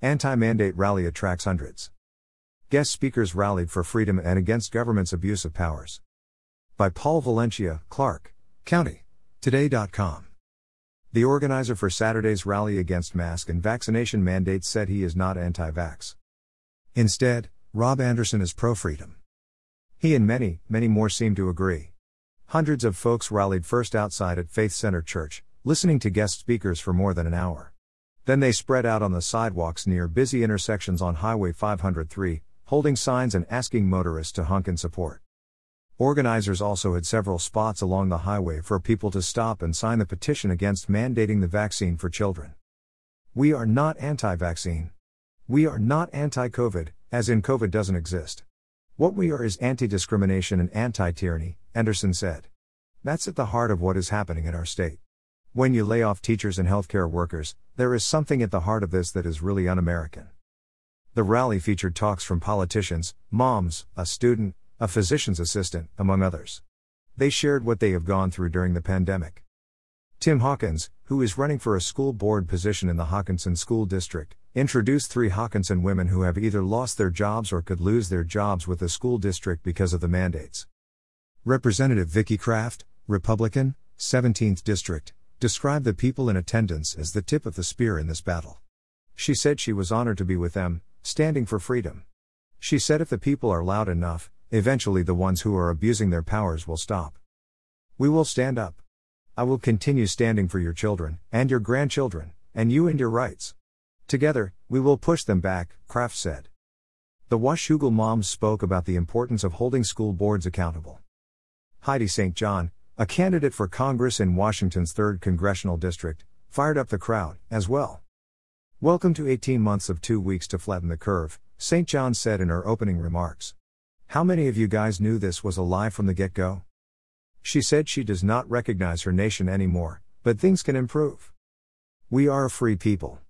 Anti mandate rally attracts hundreds. Guest speakers rallied for freedom and against government's abuse of powers. By Paul Valencia, Clark County. Today.com. The organizer for Saturday's rally against mask and vaccination mandates said he is not anti vax. Instead, Rob Anderson is pro freedom. He and many, many more seem to agree. Hundreds of folks rallied first outside at Faith Center Church, listening to guest speakers for more than an hour. Then they spread out on the sidewalks near busy intersections on Highway 503, holding signs and asking motorists to honk in support. Organizers also had several spots along the highway for people to stop and sign the petition against mandating the vaccine for children. We are not anti vaccine. We are not anti COVID, as in COVID doesn't exist. What we are is anti discrimination and anti tyranny, Anderson said. That's at the heart of what is happening in our state. When you lay off teachers and healthcare workers, there is something at the heart of this that is really un American. The rally featured talks from politicians, moms, a student, a physician's assistant, among others. They shared what they have gone through during the pandemic. Tim Hawkins, who is running for a school board position in the Hockinson School District, introduced three Hockinson women who have either lost their jobs or could lose their jobs with the school district because of the mandates. Representative Vicki Kraft, Republican, 17th District, described the people in attendance as the tip of the spear in this battle. She said she was honored to be with them, standing for freedom. She said if the people are loud enough, eventually the ones who are abusing their powers will stop. We will stand up. I will continue standing for your children, and your grandchildren, and you and your rights. Together, we will push them back, Kraft said. The Washougal moms spoke about the importance of holding school boards accountable. Heidi St. John, a candidate for Congress in Washington's 3rd Congressional District, fired up the crowd, as well. Welcome to 18 months of two weeks to flatten the curve, St. John said in her opening remarks. How many of you guys knew this was a lie from the get go? She said she does not recognize her nation anymore, but things can improve. We are a free people.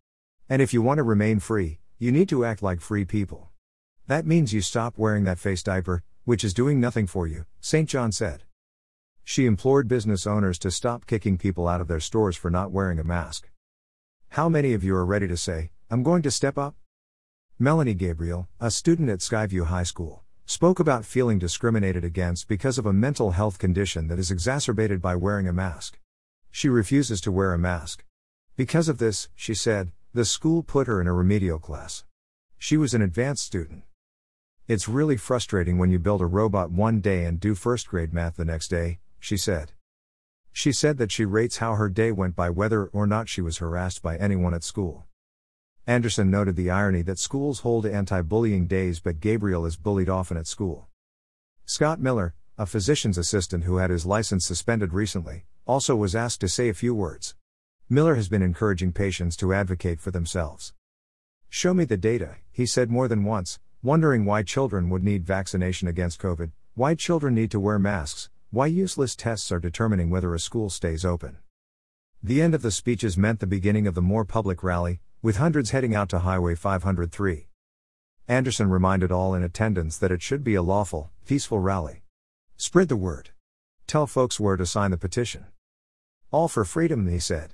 And if you want to remain free, you need to act like free people. That means you stop wearing that face diaper, which is doing nothing for you, St. John said. She implored business owners to stop kicking people out of their stores for not wearing a mask. How many of you are ready to say, I'm going to step up? Melanie Gabriel, a student at Skyview High School, spoke about feeling discriminated against because of a mental health condition that is exacerbated by wearing a mask. She refuses to wear a mask. Because of this, she said, the school put her in a remedial class. She was an advanced student. It's really frustrating when you build a robot one day and do first grade math the next day, she said. She said that she rates how her day went by whether or not she was harassed by anyone at school. Anderson noted the irony that schools hold anti bullying days, but Gabriel is bullied often at school. Scott Miller, a physician's assistant who had his license suspended recently, also was asked to say a few words. Miller has been encouraging patients to advocate for themselves. Show me the data, he said more than once, wondering why children would need vaccination against COVID, why children need to wear masks, why useless tests are determining whether a school stays open. The end of the speeches meant the beginning of the more public rally, with hundreds heading out to Highway 503. Anderson reminded all in attendance that it should be a lawful, peaceful rally. Spread the word. Tell folks where to sign the petition. All for freedom, he said.